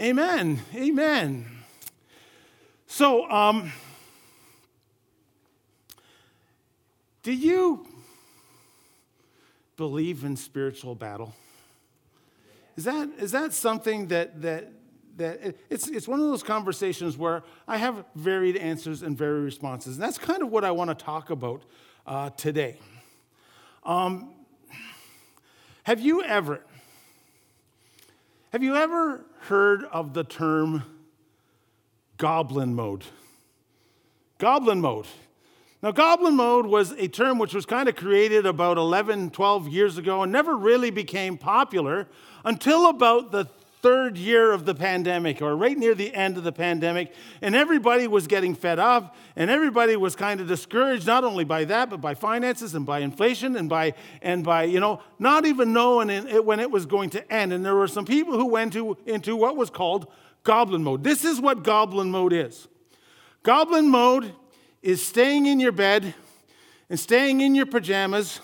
Amen. Amen. So, um, do you believe in spiritual battle? Is that, is that something that, that, that it's, it's one of those conversations where I have varied answers and varied responses. And that's kind of what I want to talk about uh, today. Um, have you ever, have you ever heard of the term goblin mode? Goblin mode. Now, goblin mode was a term which was kind of created about 11, 12 years ago and never really became popular until about the third year of the pandemic or right near the end of the pandemic. And everybody was getting fed up and everybody was kind of discouraged, not only by that, but by finances and by inflation and by, and by you know, not even knowing it when it was going to end. And there were some people who went to, into what was called goblin mode. This is what goblin mode is. Goblin mode is staying in your bed and staying in your pajamas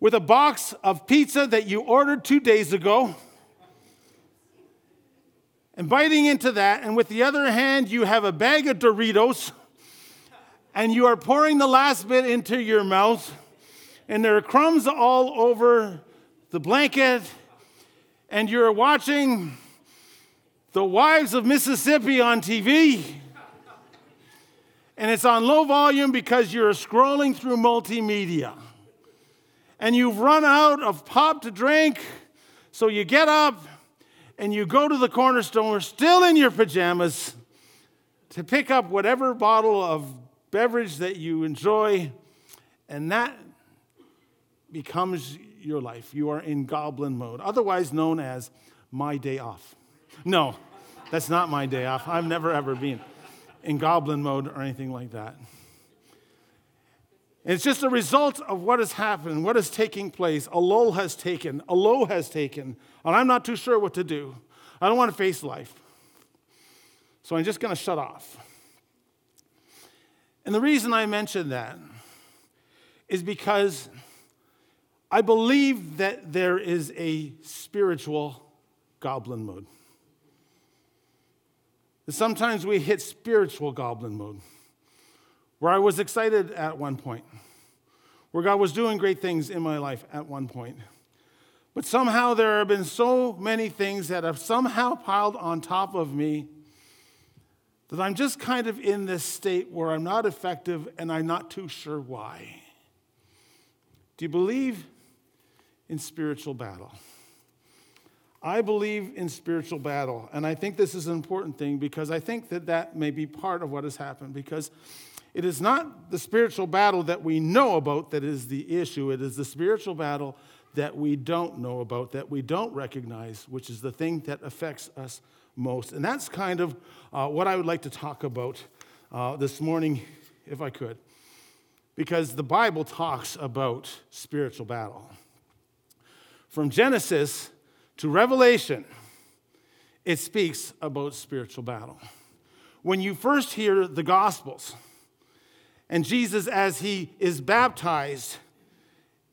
with a box of pizza that you ordered two days ago and biting into that, and with the other hand, you have a bag of Doritos and you are pouring the last bit into your mouth, and there are crumbs all over the blanket, and you're watching The Wives of Mississippi on TV and it's on low volume because you're scrolling through multimedia. And you've run out of pop to drink, so you get up and you go to the corner store, still in your pajamas, to pick up whatever bottle of beverage that you enjoy, and that becomes your life. You are in goblin mode, otherwise known as my day off. No, that's not my day off. I've never ever been in goblin mode or anything like that. It's just a result of what has happened, what is taking place. A lull has taken, a low has taken, and I'm not too sure what to do. I don't want to face life. So I'm just going to shut off. And the reason I mention that is because I believe that there is a spiritual goblin mode sometimes we hit spiritual goblin mode, where I was excited at one point, where God was doing great things in my life at one point. But somehow there have been so many things that have somehow piled on top of me that I'm just kind of in this state where I'm not effective and I'm not too sure why. Do you believe in spiritual battle? I believe in spiritual battle. And I think this is an important thing because I think that that may be part of what has happened because it is not the spiritual battle that we know about that is the issue. It is the spiritual battle that we don't know about, that we don't recognize, which is the thing that affects us most. And that's kind of uh, what I would like to talk about uh, this morning, if I could. Because the Bible talks about spiritual battle. From Genesis, to Revelation, it speaks about spiritual battle. When you first hear the Gospels, and Jesus, as he is baptized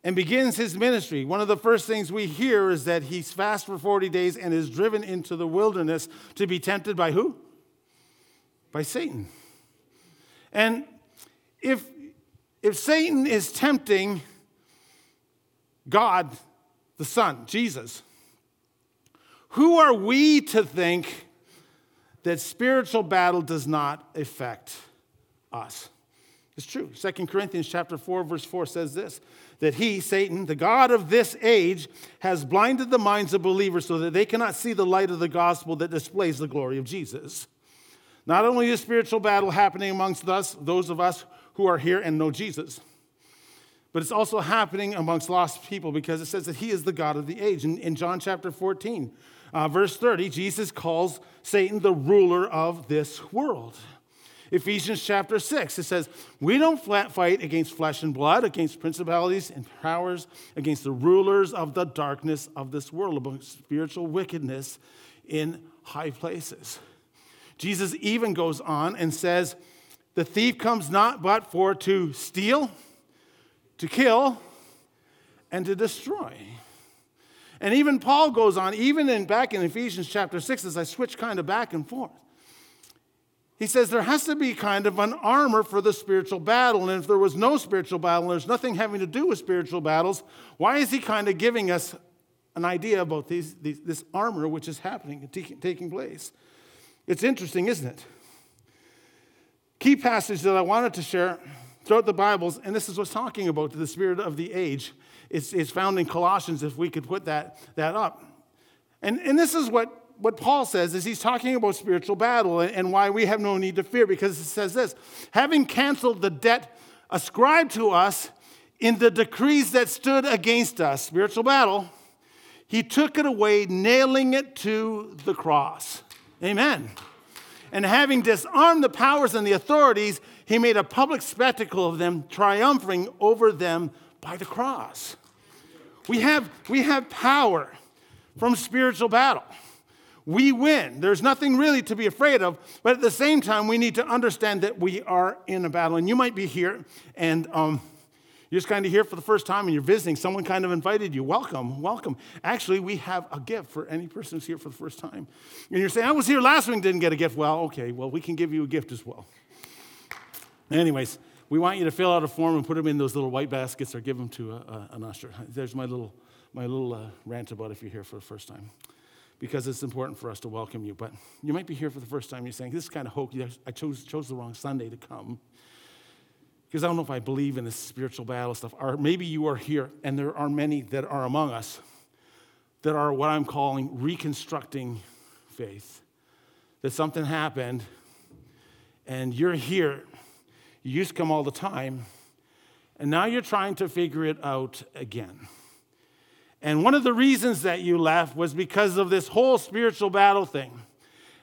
and begins his ministry, one of the first things we hear is that he's fast for 40 days and is driven into the wilderness to be tempted by who? By Satan. And if, if Satan is tempting God, the Son, Jesus, who are we to think that spiritual battle does not affect us? It's true. 2 Corinthians chapter 4 verse 4 says this that he Satan the god of this age has blinded the minds of believers so that they cannot see the light of the gospel that displays the glory of Jesus. Not only is spiritual battle happening amongst us those of us who are here and know Jesus but it's also happening amongst lost people because it says that he is the God of the age. In, in John chapter 14, uh, verse 30, Jesus calls Satan the ruler of this world. Ephesians chapter 6, it says, We don't fight against flesh and blood, against principalities and powers, against the rulers of the darkness of this world, against spiritual wickedness in high places. Jesus even goes on and says, The thief comes not but for to steal, to kill, and to destroy. And even Paul goes on, even in back in Ephesians chapter 6, as I switch kind of back and forth. He says there has to be kind of an armor for the spiritual battle. And if there was no spiritual battle, there's nothing having to do with spiritual battles, why is he kind of giving us an idea about these, these, this armor which is happening and taking place? It's interesting, isn't it? Key passage that I wanted to share throughout the Bibles, and this is what's talking about the spirit of the age. It's, it's found in Colossians, if we could put that, that up. And, and this is what, what Paul says, is he's talking about spiritual battle and, why we have no need to fear, because it says this, having canceled the debt ascribed to us in the decrees that stood against us, spiritual battle, he took it away, nailing it to the cross. Amen. And having disarmed the powers and the authorities, he made a public spectacle of them, triumphing over them by the cross. We have, we have power from spiritual battle. We win. There's nothing really to be afraid of, but at the same time, we need to understand that we are in a battle. And you might be here and um, you're just kind of here for the first time and you're visiting. Someone kind of invited you. Welcome, welcome. Actually, we have a gift for any person who's here for the first time. And you're saying, I was here last week, didn't get a gift. Well, okay, well, we can give you a gift as well. Anyways, we want you to fill out a form and put them in those little white baskets or give them to a, a, an usher. There's my little, my little uh, rant about if you're here for the first time. Because it's important for us to welcome you. But you might be here for the first time. You're saying, This is kind of hokey. I chose, chose the wrong Sunday to come. Because I don't know if I believe in this spiritual battle stuff. Or maybe you are here, and there are many that are among us that are what I'm calling reconstructing faith. That something happened, and you're here you used to come all the time, and now you're trying to figure it out again. And one of the reasons that you left was because of this whole spiritual battle thing.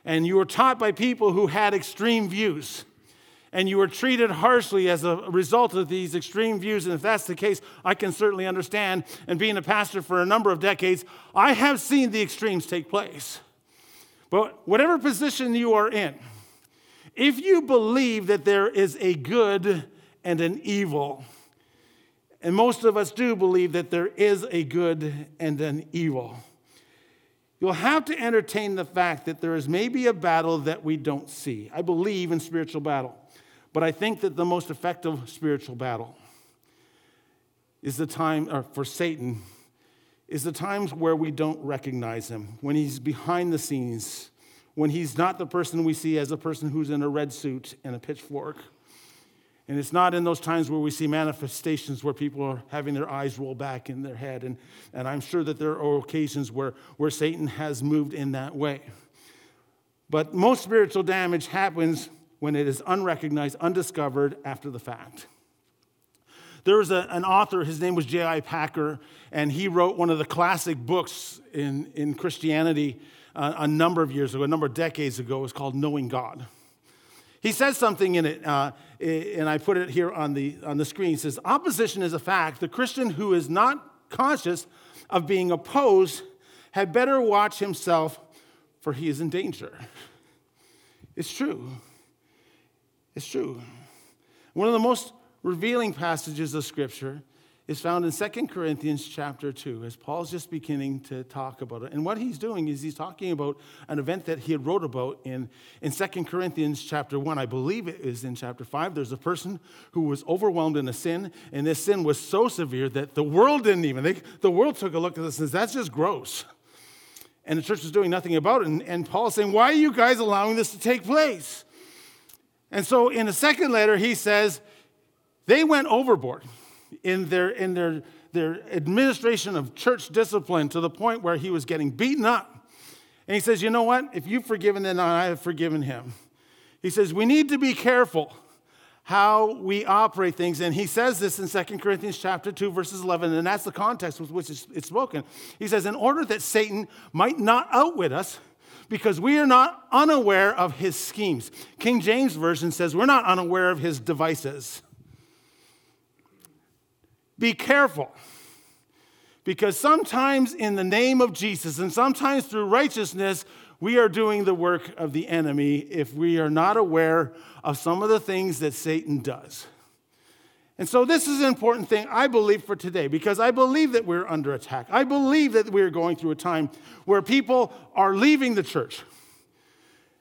And you were taught by people who had extreme views. And you were treated harshly as a result of these extreme views. And if that's the case, I can certainly understand. And being a pastor for a number of decades, I have seen the extremes take place. But whatever position you are in, if you believe that there is a good and an evil, and most of us do believe that there is a good and an evil, you'll have to entertain the fact that there is maybe a battle that we don't see. I believe in spiritual battle, but I think that the most effective spiritual battle is the time, or for Satan, is the times where we don't recognize him, when he's behind the scenes when he's not the person we see as a person who's in a red suit and a pitchfork. And it's not in those times where we see manifestations where people are having their eyes roll back in their head. And, and I'm sure that there are occasions where, where Satan has moved in that way. But most spiritual damage happens when it is unrecognized, undiscovered after the fact. There was a, an author, his name was J.I. Packer, and he wrote one of the classic books in, in Christianity uh, a number of years ago, a number of decades ago. It was called Knowing God. He says something in it, uh, and I put it here on the, on the screen. He says, Opposition is a fact. The Christian who is not conscious of being opposed had better watch himself, for he is in danger. It's true. It's true. One of the most revealing passages of Scripture is found in 2 Corinthians chapter 2, as Paul's just beginning to talk about it. And what he's doing is he's talking about an event that he had wrote about in, in 2 Corinthians chapter 1. I believe it is in chapter 5. There's a person who was overwhelmed in a sin, and this sin was so severe that the world didn't even, they, the world took a look at this and says, that's just gross. And the church was doing nothing about it. And, and Paul's saying, why are you guys allowing this to take place? And so in the second letter, he says, they went overboard in their, in their, their administration of church discipline to the point where he was getting beaten up. And he says, You know what? If you've forgiven, then I have forgiven him. He says, We need to be careful how we operate things. And he says this in 2 Corinthians chapter 2, verses 11, and that's the context with which it's spoken. He says, In order that Satan might not outwit us, because we are not unaware of his schemes. King James Version says, We're not unaware of his devices. Be careful. Because sometimes in the name of Jesus and sometimes through righteousness, we are doing the work of the enemy if we are not aware of some of the things that Satan does. And so, this is an important thing, I believe, for today, because I believe that we're under attack. I believe that we're going through a time where people are leaving the church.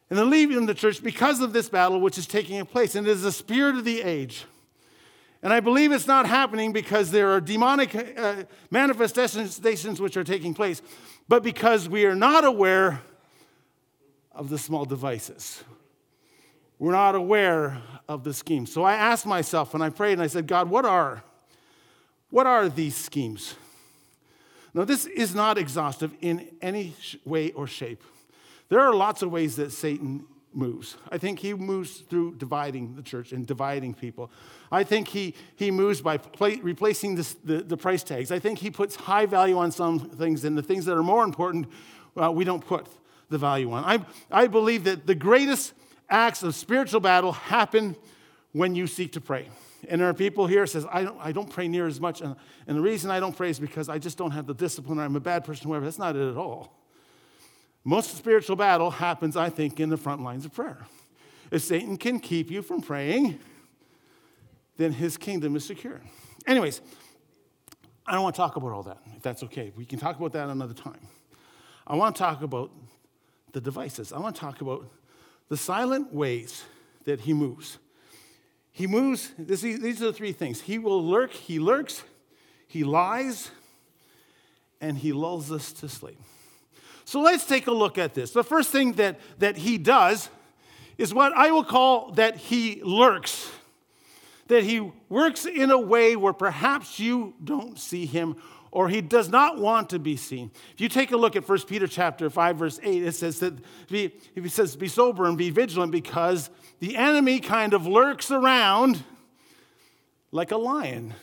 And they're leaving the church because of this battle which is taking place. And it is the spirit of the age. And I believe it's not happening because there are demonic uh, manifestations which are taking place, but because we are not aware of the small devices. We're not aware of the schemes. So I asked myself and I prayed and I said, God, what are, what are these schemes? Now, this is not exhaustive in any way or shape. There are lots of ways that Satan moves. I think he moves through dividing the church and dividing people. I think he, he moves by replacing this, the, the price tags. I think he puts high value on some things, and the things that are more important, uh, we don't put the value on. I, I believe that the greatest acts of spiritual battle happen when you seek to pray. And there are people here says, I don't, I don't pray near as much. And, and the reason I don't pray is because I just don't have the discipline or I'm a bad person, whatever. That's not it at all. Most spiritual battle happens, I think, in the front lines of prayer. If Satan can keep you from praying, then his kingdom is secure. Anyways, I don't want to talk about all that, if that's okay. We can talk about that another time. I want to talk about the devices. I want to talk about the silent ways that he moves. He moves, this, these are the three things. He will lurk, he lurks, he lies, and he lulls us to sleep. So let's take a look at this. The first thing that, that he does is what I will call that he lurks, that he works in a way where perhaps you don't see him or he does not want to be seen. If you take a look at 1 Peter chapter 5, verse 8, it says that be, he says, be sober and be vigilant because the enemy kind of lurks around like a lion,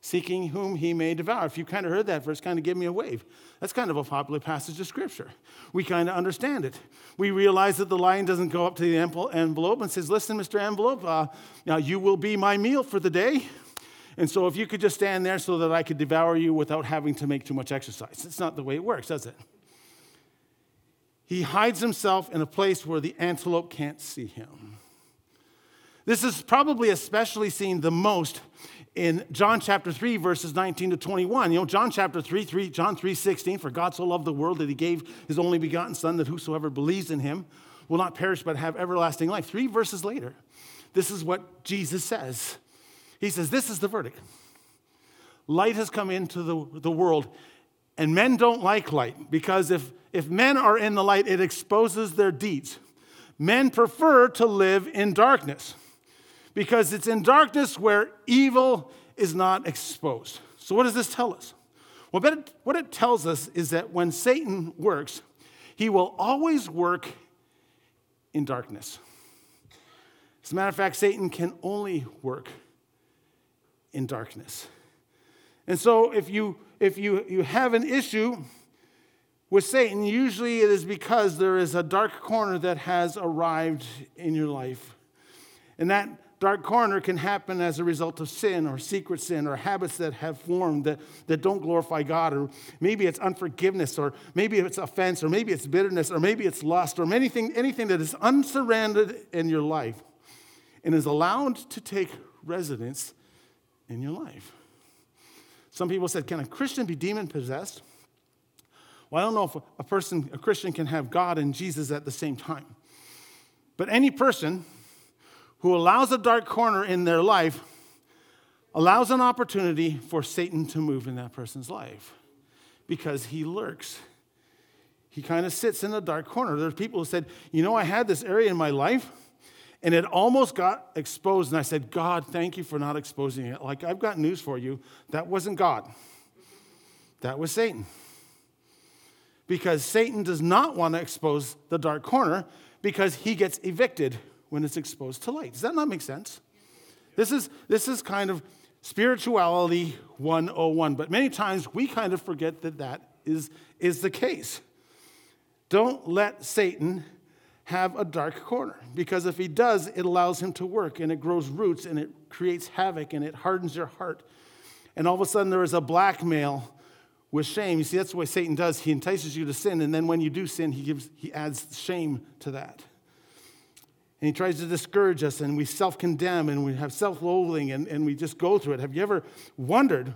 seeking whom he may devour. If you kind of heard that verse, kind of give me a wave. That's kind of a popular passage of scripture. We kind of understand it. We realize that the lion doesn't go up to the envelope and says, Listen, Mr. Envelope, uh, now you will be my meal for the day. And so if you could just stand there so that I could devour you without having to make too much exercise. It's not the way it works, does it? He hides himself in a place where the antelope can't see him. This is probably especially seen the most in John chapter 3, verses 19 to 21. You know, John chapter 3, 3 John 3, 16, for God so loved the world that he gave his only begotten Son, that whosoever believes in him will not perish but have everlasting life. Three verses later, this is what Jesus says. He says, This is the verdict. Light has come into the, the world, and men don't like light because if, if men are in the light, it exposes their deeds. Men prefer to live in darkness because it's in darkness where evil is not exposed. So, what does this tell us? Well, what it tells us is that when Satan works, he will always work in darkness. As a matter of fact, Satan can only work in darkness. And so if you if you, you have an issue with Satan, usually it is because there is a dark corner that has arrived in your life. And that dark corner can happen as a result of sin or secret sin or habits that have formed that, that don't glorify God. Or maybe it's unforgiveness, or maybe it's offense, or maybe it's bitterness, or maybe it's lust, or anything, anything that is unsurrendered in your life and is allowed to take residence in your life. Some people said, Can a Christian be demon possessed? Well, I don't know if a person, a Christian, can have God and Jesus at the same time. But any person who allows a dark corner in their life allows an opportunity for Satan to move in that person's life because he lurks. He kind of sits in the dark corner. There's people who said, You know, I had this area in my life and it almost got exposed. And I said, God, thank you for not exposing it. Like, I've got news for you. That wasn't God, that was Satan. Because Satan does not want to expose the dark corner because he gets evicted when it's exposed to light. Does that not make sense? This is, this is kind of spirituality 101. But many times we kind of forget that that is, is the case. Don't let Satan have a dark corner because if he does, it allows him to work and it grows roots and it creates havoc and it hardens your heart. And all of a sudden, there is a blackmail with shame. You see, that's what Satan does. He entices you to sin, and then when you do sin, he, gives, he adds shame to that. And he tries to discourage us, and we self condemn and we have self loathing and, and we just go through it. Have you ever wondered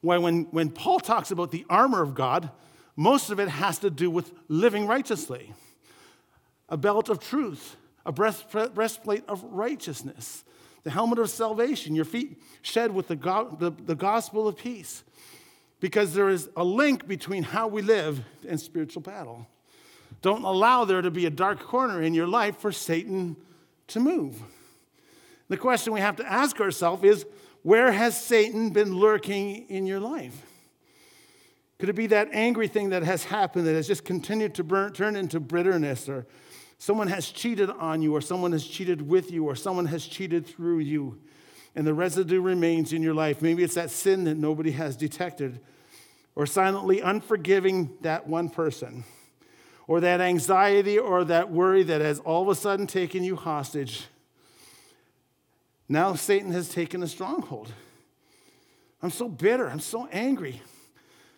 why, when, when Paul talks about the armor of God, most of it has to do with living righteously? A belt of truth, a breastplate of righteousness, the helmet of salvation, your feet shed with the, go- the, the gospel of peace. Because there is a link between how we live and spiritual battle. Don't allow there to be a dark corner in your life for Satan to move. The question we have to ask ourselves is where has Satan been lurking in your life? Could it be that angry thing that has happened that has just continued to burn, turn into bitterness, or someone has cheated on you, or someone has cheated with you, or someone has cheated through you, and the residue remains in your life? Maybe it's that sin that nobody has detected, or silently unforgiving that one person or that anxiety or that worry that has all of a sudden taken you hostage. Now Satan has taken a stronghold. I'm so bitter. I'm so angry.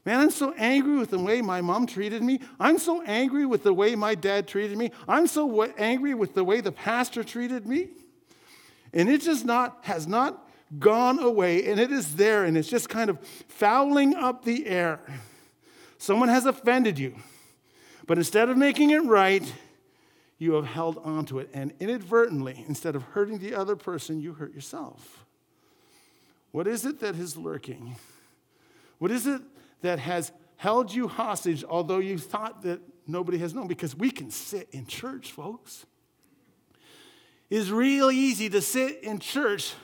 Man, I'm so angry with the way my mom treated me. I'm so angry with the way my dad treated me. I'm so angry with the way the pastor treated me. And it just not has not gone away and it is there and it's just kind of fouling up the air. Someone has offended you. But instead of making it right, you have held onto it. And inadvertently, instead of hurting the other person, you hurt yourself. What is it that is lurking? What is it that has held you hostage, although you thought that nobody has known? Because we can sit in church, folks. It's real easy to sit in church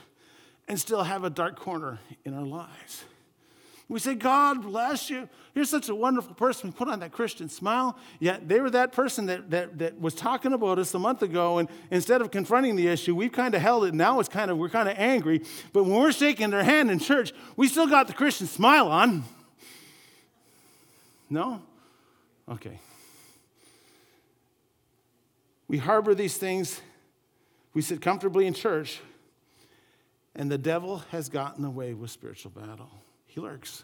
and still have a dark corner in our lives. We say, God bless you. You're such a wonderful person. We put on that Christian smile. Yet they were that person that, that, that was talking about us a month ago, and instead of confronting the issue, we've kind of held it. Now it's kind of, we're kind of angry. But when we're shaking their hand in church, we still got the Christian smile on. No? Okay. We harbor these things. We sit comfortably in church, and the devil has gotten away with spiritual battle. He lurks.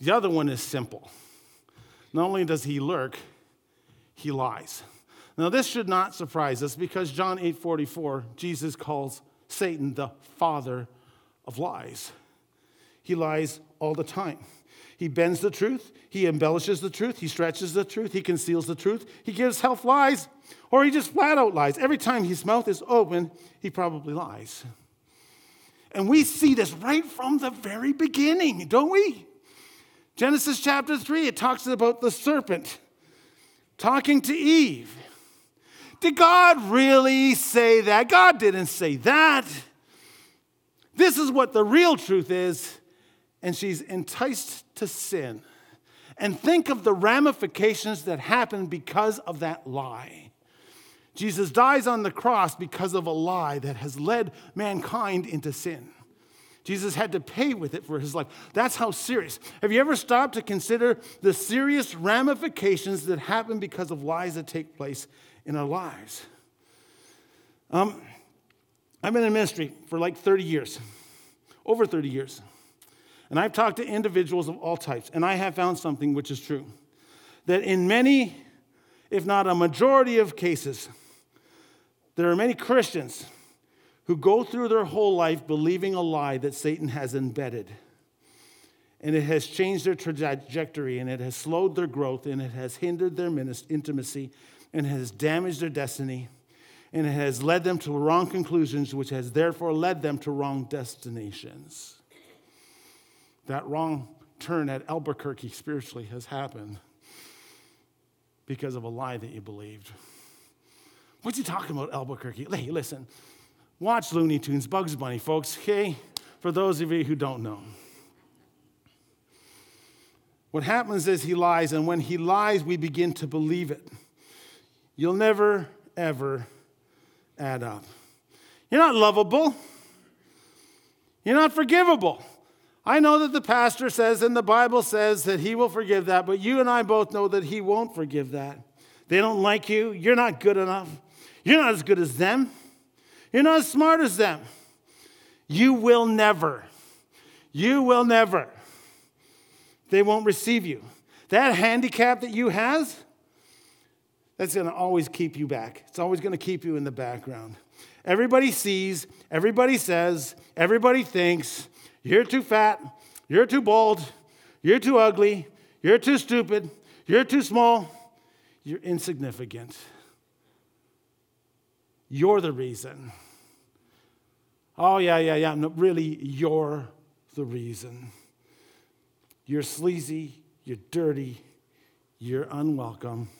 The other one is simple. Not only does he lurk, he lies. Now this should not surprise us because John 8:44 Jesus calls Satan the father of lies. He lies all the time. He bends the truth, he embellishes the truth, he stretches the truth, he conceals the truth, he gives half lies, or he just flat out lies. Every time his mouth is open, he probably lies. And we see this right from the very beginning, don't we? Genesis chapter 3, it talks about the serpent talking to Eve. Did God really say that? God didn't say that. This is what the real truth is. And she's enticed to sin. And think of the ramifications that happen because of that lie. Jesus dies on the cross because of a lie that has led mankind into sin. Jesus had to pay with it for his life. That's how serious. Have you ever stopped to consider the serious ramifications that happen because of lies that take place in our lives? Um, I've been in ministry for like 30 years, over 30 years. And I've talked to individuals of all types, and I have found something which is true that in many, if not a majority of cases, there are many Christians who go through their whole life believing a lie that Satan has embedded. And it has changed their trajectory, and it has slowed their growth, and it has hindered their intimacy, and has damaged their destiny, and it has led them to wrong conclusions, which has therefore led them to wrong destinations. That wrong turn at Albuquerque spiritually has happened because of a lie that you believed. What's he talking about, Albuquerque? Hey, listen, watch Looney Tunes, Bugs Bunny, folks, okay? For those of you who don't know. What happens is he lies, and when he lies, we begin to believe it. You'll never, ever add up. You're not lovable. You're not forgivable. I know that the pastor says and the Bible says that he will forgive that, but you and I both know that he won't forgive that. They don't like you. You're not good enough. You're not as good as them. You're not as smart as them. You will never. You will never. They won't receive you. That handicap that you have, that's going to always keep you back. It's always going to keep you in the background. Everybody sees, everybody says, everybody thinks, you're too fat, you're too bald, you're too ugly, you're too stupid, you're too small, you're insignificant. You're the reason. Oh, yeah, yeah, yeah. No, really, you're the reason. You're sleazy, you're dirty, you're unwelcome,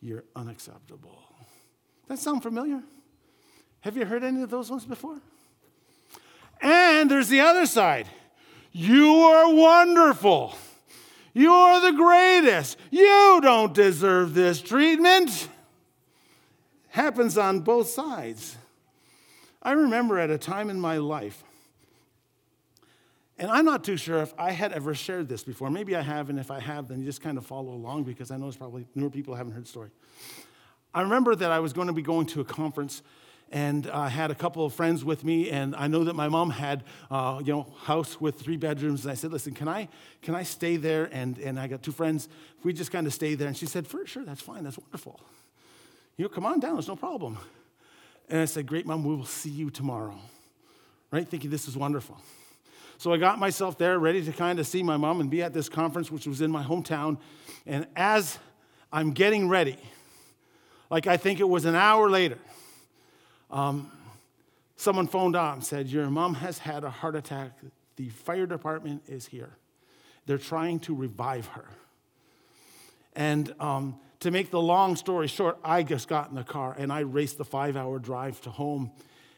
you're unacceptable. That sound familiar? Have you heard any of those ones before? And there's the other side. You are wonderful. You're the greatest. You don't deserve this treatment. Happens on both sides. I remember at a time in my life, and I'm not too sure if I had ever shared this before. Maybe I have, and if I have, then you just kind of follow along because I know it's probably newer people haven't heard the story. I remember that I was going to be going to a conference and I had a couple of friends with me, and I know that my mom had, uh, you know, house with three bedrooms. And I said, "Listen, can I, can I stay there?" And and I got two friends. We just kind of stayed there, and she said, "For sure, that's fine. That's wonderful. You know, come on down. There's no problem." And I said, "Great, mom. We will see you tomorrow." Right, thinking this is wonderful. So I got myself there, ready to kind of see my mom and be at this conference, which was in my hometown. And as I'm getting ready, like I think it was an hour later um, someone phoned on and said, Your mom has had a heart attack. The fire department is here. They're trying to revive her. And um, to make the long story short, I just got in the car and I raced the five hour drive to home.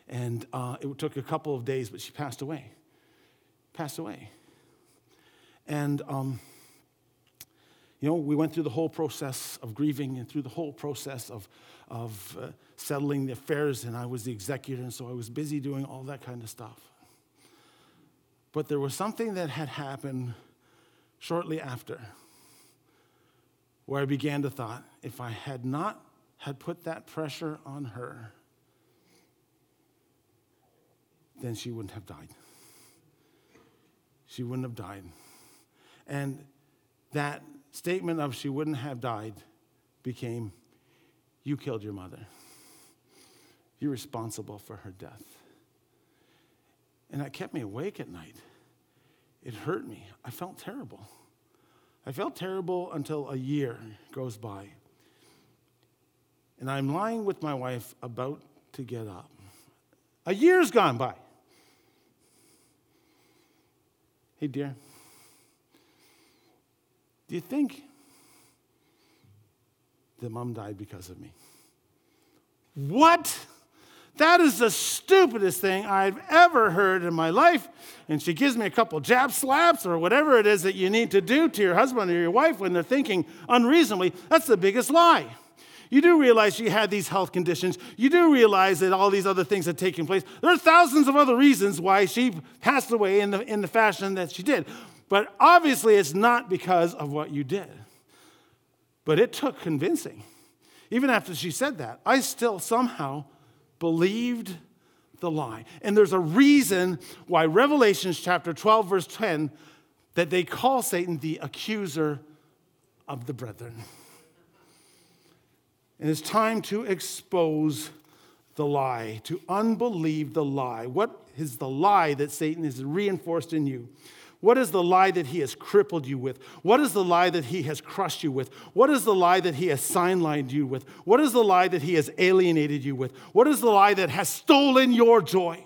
And uh, it took a couple of days, but she passed away. Passed away. And, um, you know, we went through the whole process of grieving and through the whole process of, of uh, settling the affairs, and I was the executor, and so I was busy doing all that kind of stuff. But there was something that had happened shortly after where I began to thought if I had not had put that pressure on her, then she wouldn't have died. She wouldn't have died. And that statement of she wouldn't have died became you killed your mother. You're responsible for her death. And that kept me awake at night. It hurt me. I felt terrible. I felt terrible until a year goes by. And I'm lying with my wife about to get up. A year's gone by. Hey, dear, do you think that mom died because of me. What? That is the stupidest thing I've ever heard in my life. And she gives me a couple jab slaps or whatever it is that you need to do to your husband or your wife when they're thinking unreasonably. That's the biggest lie. You do realize she had these health conditions. You do realize that all these other things had taken place. There are thousands of other reasons why she passed away in the, in the fashion that she did. But obviously, it's not because of what you did. But it took convincing. Even after she said that, I still somehow believed the lie. And there's a reason why Revelations chapter 12, verse 10, that they call Satan the accuser of the brethren. And it's time to expose the lie, to unbelieve the lie. What is the lie that Satan has reinforced in you? What is the lie that he has crippled you with? What is the lie that he has crushed you with? What is the lie that he has sidelined you with? What is the lie that he has alienated you with? What is the lie that has stolen your joy?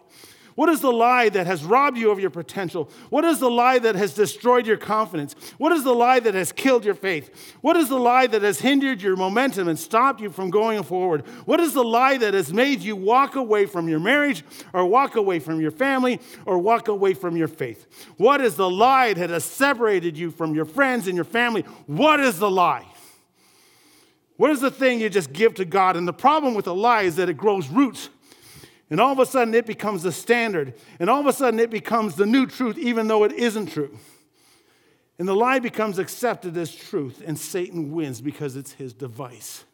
What is the lie that has robbed you of your potential? What is the lie that has destroyed your confidence? What is the lie that has killed your faith? What is the lie that has hindered your momentum and stopped you from going forward? What is the lie that has made you walk away from your marriage or walk away from your family or walk away from your faith? What is the lie that has separated you from your friends and your family? What is the lie? What is the thing you just give to God? And the problem with a lie is that it grows roots and all of a sudden, it becomes the standard. And all of a sudden, it becomes the new truth, even though it isn't true. And the lie becomes accepted as truth, and Satan wins because it's his device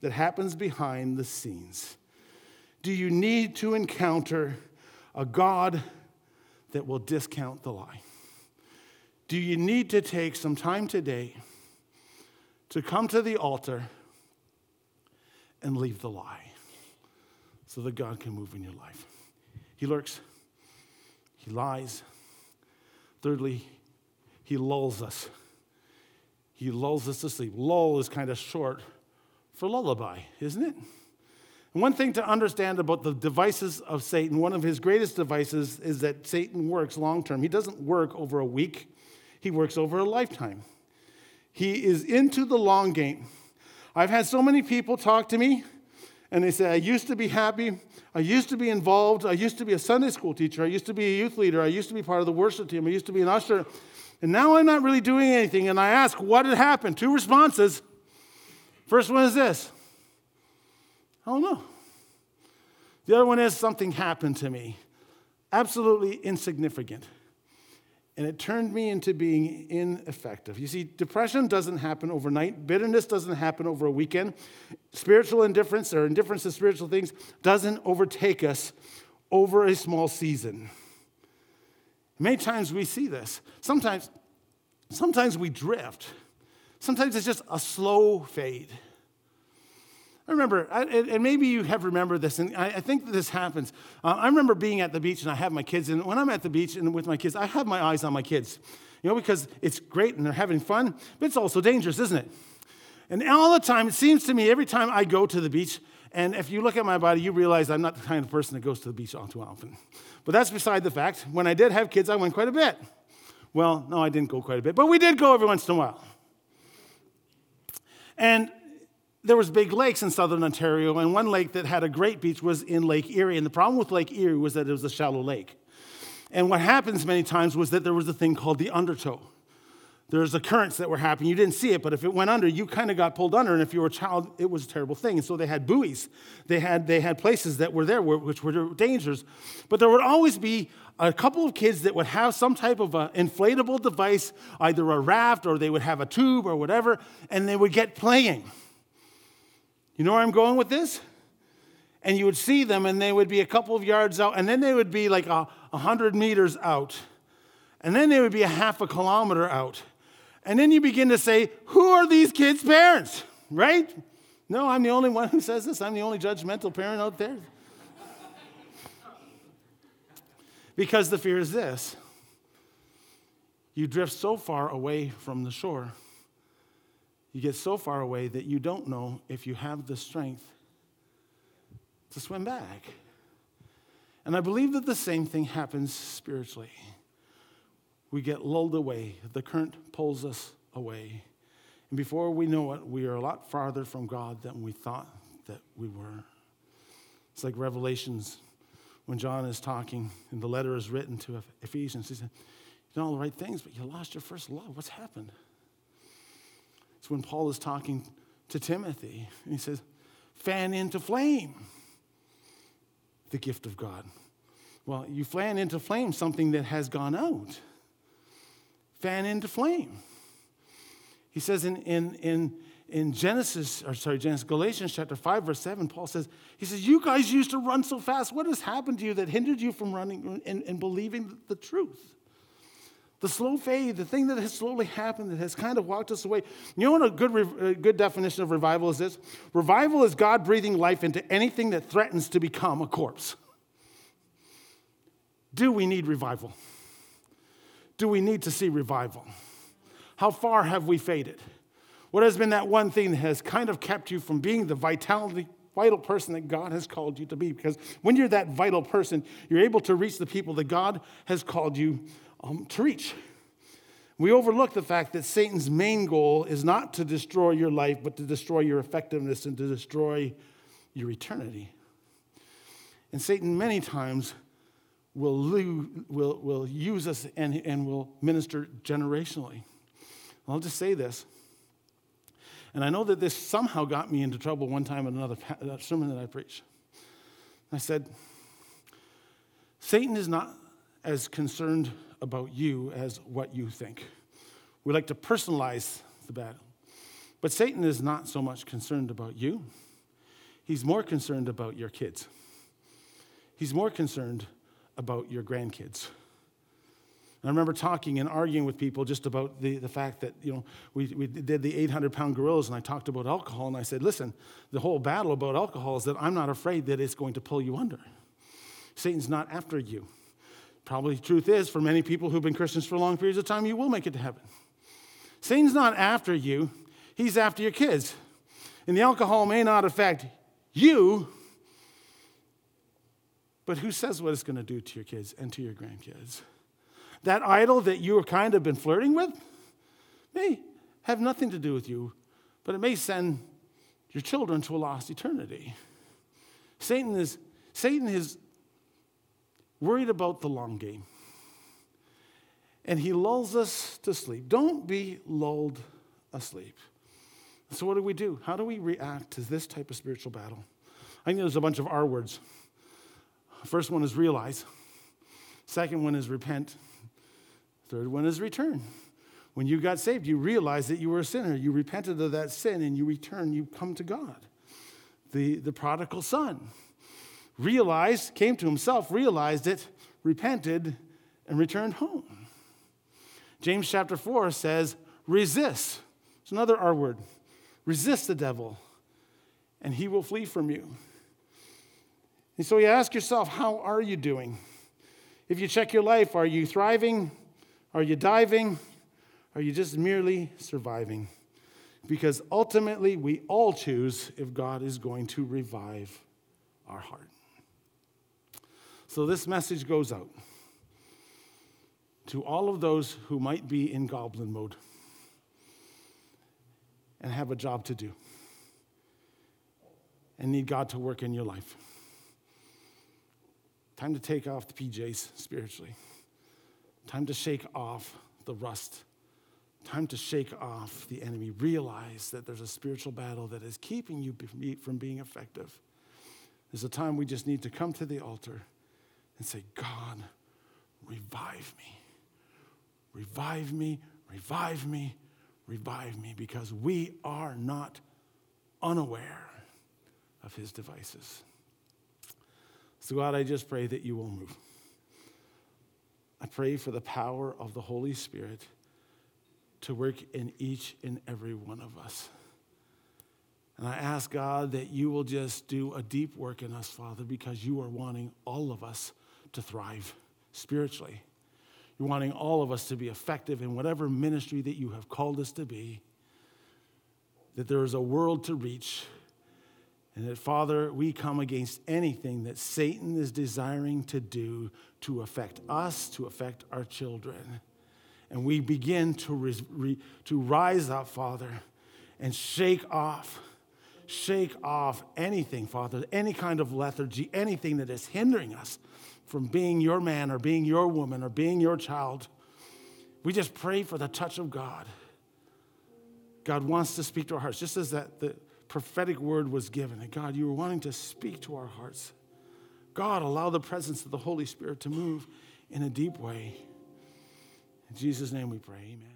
that happens behind the scenes. Do you need to encounter a God that will discount the lie? Do you need to take some time today to come to the altar and leave the lie so that God can move in your life. He lurks, he lies. Thirdly, he lulls us. He lulls us to sleep. Lull is kind of short for lullaby, isn't it? And one thing to understand about the devices of Satan, one of his greatest devices is that Satan works long term. He doesn't work over a week, he works over a lifetime. He is into the long game. I've had so many people talk to me and they say, I used to be happy. I used to be involved. I used to be a Sunday school teacher. I used to be a youth leader. I used to be part of the worship team. I used to be an usher. And now I'm not really doing anything. And I ask, what had happened? Two responses. First one is this I don't know. The other one is something happened to me. Absolutely insignificant and it turned me into being ineffective. You see, depression doesn't happen overnight, bitterness doesn't happen over a weekend, spiritual indifference or indifference to spiritual things doesn't overtake us over a small season. Many times we see this. Sometimes, sometimes we drift. Sometimes it's just a slow fade. I remember, and maybe you have remembered this, and I think that this happens. Uh, I remember being at the beach and I have my kids, and when I'm at the beach and with my kids, I have my eyes on my kids, you know, because it's great and they're having fun, but it's also dangerous, isn't it? And all the time, it seems to me, every time I go to the beach, and if you look at my body, you realize I'm not the kind of person that goes to the beach all too often. But that's beside the fact. When I did have kids, I went quite a bit. Well, no, I didn't go quite a bit, but we did go every once in a while. And there was big lakes in southern Ontario, and one lake that had a great beach was in Lake Erie. And the problem with Lake Erie was that it was a shallow lake. And what happens many times was that there was a thing called the undertow. There's the currents that were happening. You didn't see it, but if it went under, you kind of got pulled under. And if you were a child, it was a terrible thing. And so they had buoys. They had, they had places that were there which were dangers. But there would always be a couple of kids that would have some type of an inflatable device, either a raft or they would have a tube or whatever, and they would get playing. You know where I'm going with this? And you would see them, and they would be a couple of yards out, and then they would be like a, a hundred meters out, and then they would be a half a kilometer out. And then you begin to say, Who are these kids' parents? Right? No, I'm the only one who says this. I'm the only judgmental parent out there. because the fear is this you drift so far away from the shore you get so far away that you don't know if you have the strength to swim back. And I believe that the same thing happens spiritually. We get lulled away, the current pulls us away. And before we know it, we are a lot farther from God than we thought that we were. It's like Revelations when John is talking and the letter is written to Ephesians. He said, You done all the right things, but you lost your first love. What's happened? It's when Paul is talking to Timothy, and he says, fan into flame the gift of God. Well, you fan into flame something that has gone out. Fan into flame. He says in, in, in, in Genesis, or sorry, Genesis, Galatians chapter 5, verse 7, Paul says, he says, You guys used to run so fast. What has happened to you that hindered you from running and, and believing the truth? The slow fade, the thing that has slowly happened that has kind of walked us away. You know what a good, a good definition of revival is this? Revival is God breathing life into anything that threatens to become a corpse. Do we need revival? Do we need to see revival? How far have we faded? What has been that one thing that has kind of kept you from being the vitality, vital person that God has called you to be? Because when you're that vital person, you're able to reach the people that God has called you um, to reach. We overlook the fact that Satan's main goal is not to destroy your life, but to destroy your effectiveness and to destroy your eternity. And Satan, many times, will, will, will use us and, and will minister generationally. I'll just say this. And I know that this somehow got me into trouble one time in another sermon that I preached. I said, Satan is not as concerned about you as what you think. We like to personalize the battle. But Satan is not so much concerned about you, he's more concerned about your kids. He's more concerned about your grandkids. And I remember talking and arguing with people just about the, the fact that, you know, we, we did the 800 pound gorillas and I talked about alcohol and I said, listen, the whole battle about alcohol is that I'm not afraid that it's going to pull you under. Satan's not after you. Probably the truth is, for many people who've been Christians for long periods of time, you will make it to heaven. Satan's not after you, he's after your kids. And the alcohol may not affect you, but who says what it's going to do to your kids and to your grandkids? That idol that you have kind of been flirting with may have nothing to do with you, but it may send your children to a lost eternity. Satan is, Satan is worried about the long game. And he lulls us to sleep. Don't be lulled asleep. So, what do we do? How do we react to this type of spiritual battle? I think there's a bunch of R words. First one is realize, second one is repent, third one is return. When you got saved, you realized that you were a sinner. You repented of that sin and you return, you come to God. The, the prodigal son realized, came to himself, realized it, repented, and returned home. James chapter 4 says, resist. It's another R word. Resist the devil, and he will flee from you. And so you ask yourself, how are you doing? If you check your life, are you thriving? Are you diving? Are you just merely surviving? Because ultimately, we all choose if God is going to revive our heart. So this message goes out to all of those who might be in goblin mode and have a job to do and need God to work in your life. Time to take off the PJs spiritually. Time to shake off the rust. Time to shake off the enemy. Realize that there's a spiritual battle that is keeping you from being effective. There's a time we just need to come to the altar and say, God, revive me. Revive me, revive me, revive me, because we are not unaware of his devices. So, God, I just pray that you will move. I pray for the power of the Holy Spirit to work in each and every one of us. And I ask God that you will just do a deep work in us, Father, because you are wanting all of us to thrive spiritually. You're wanting all of us to be effective in whatever ministry that you have called us to be, that there is a world to reach and that, Father, we come against anything that Satan is desiring to do to affect us, to affect our children. And we begin to, re- re- to rise up, Father, and shake off, shake off anything, Father, any kind of lethargy, anything that is hindering us from being your man or being your woman or being your child. We just pray for the touch of God. God wants to speak to our hearts, just as that the prophetic word was given. And God, you were wanting to speak to our hearts. God, allow the presence of the Holy Spirit to move in a deep way. In Jesus' name we pray. Amen.